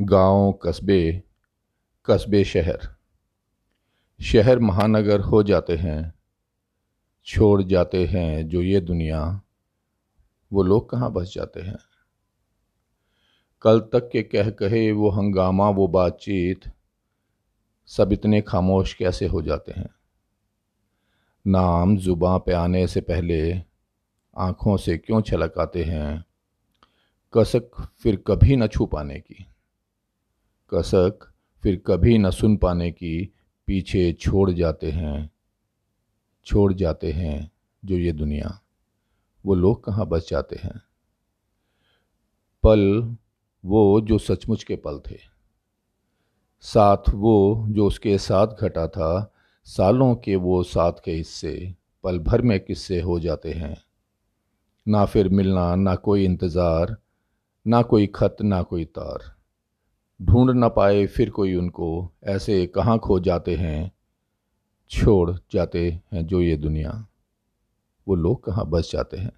गाँव कस्बे कस्बे शहर। शहर महानगर हो जाते हैं, छोड़ जाते हैं जो ये दुनिया, वो लोग कहाँ बस जाते हैं? कल तक के कह कहे वो हंगामा, वो बातचीत, सब इतने खामोश कैसे हो जाते हैं? नाम जुबां पे आने से पहले आँखों से क्यों छलक आते हैं? कसक फिर कभी न छू पाने की। कसक फिर कभी न सुन पाने की पीछे छोड़ जाते हैं, छोड़ जाते हैं जो ये दुनिया। वो लोग कहाँ बच जाते हैं? पल वो जो सचमुच के पल थे। साथ वो जो उसके साथ घटा था, सालों के वो साथ के हिस्से पल भर में किस्से हो जाते हैं। ना फिर मिलना, ना कोई इंतज़ार, ना कोई खत, ना कोई तार। ढूंढ ना पाए फिर कोई उनको ऐसे कहाँ खो जाते हैं, छोड़ जाते हैं जो ये दुनिया। वो लोग कहाँ बस जाते हैं?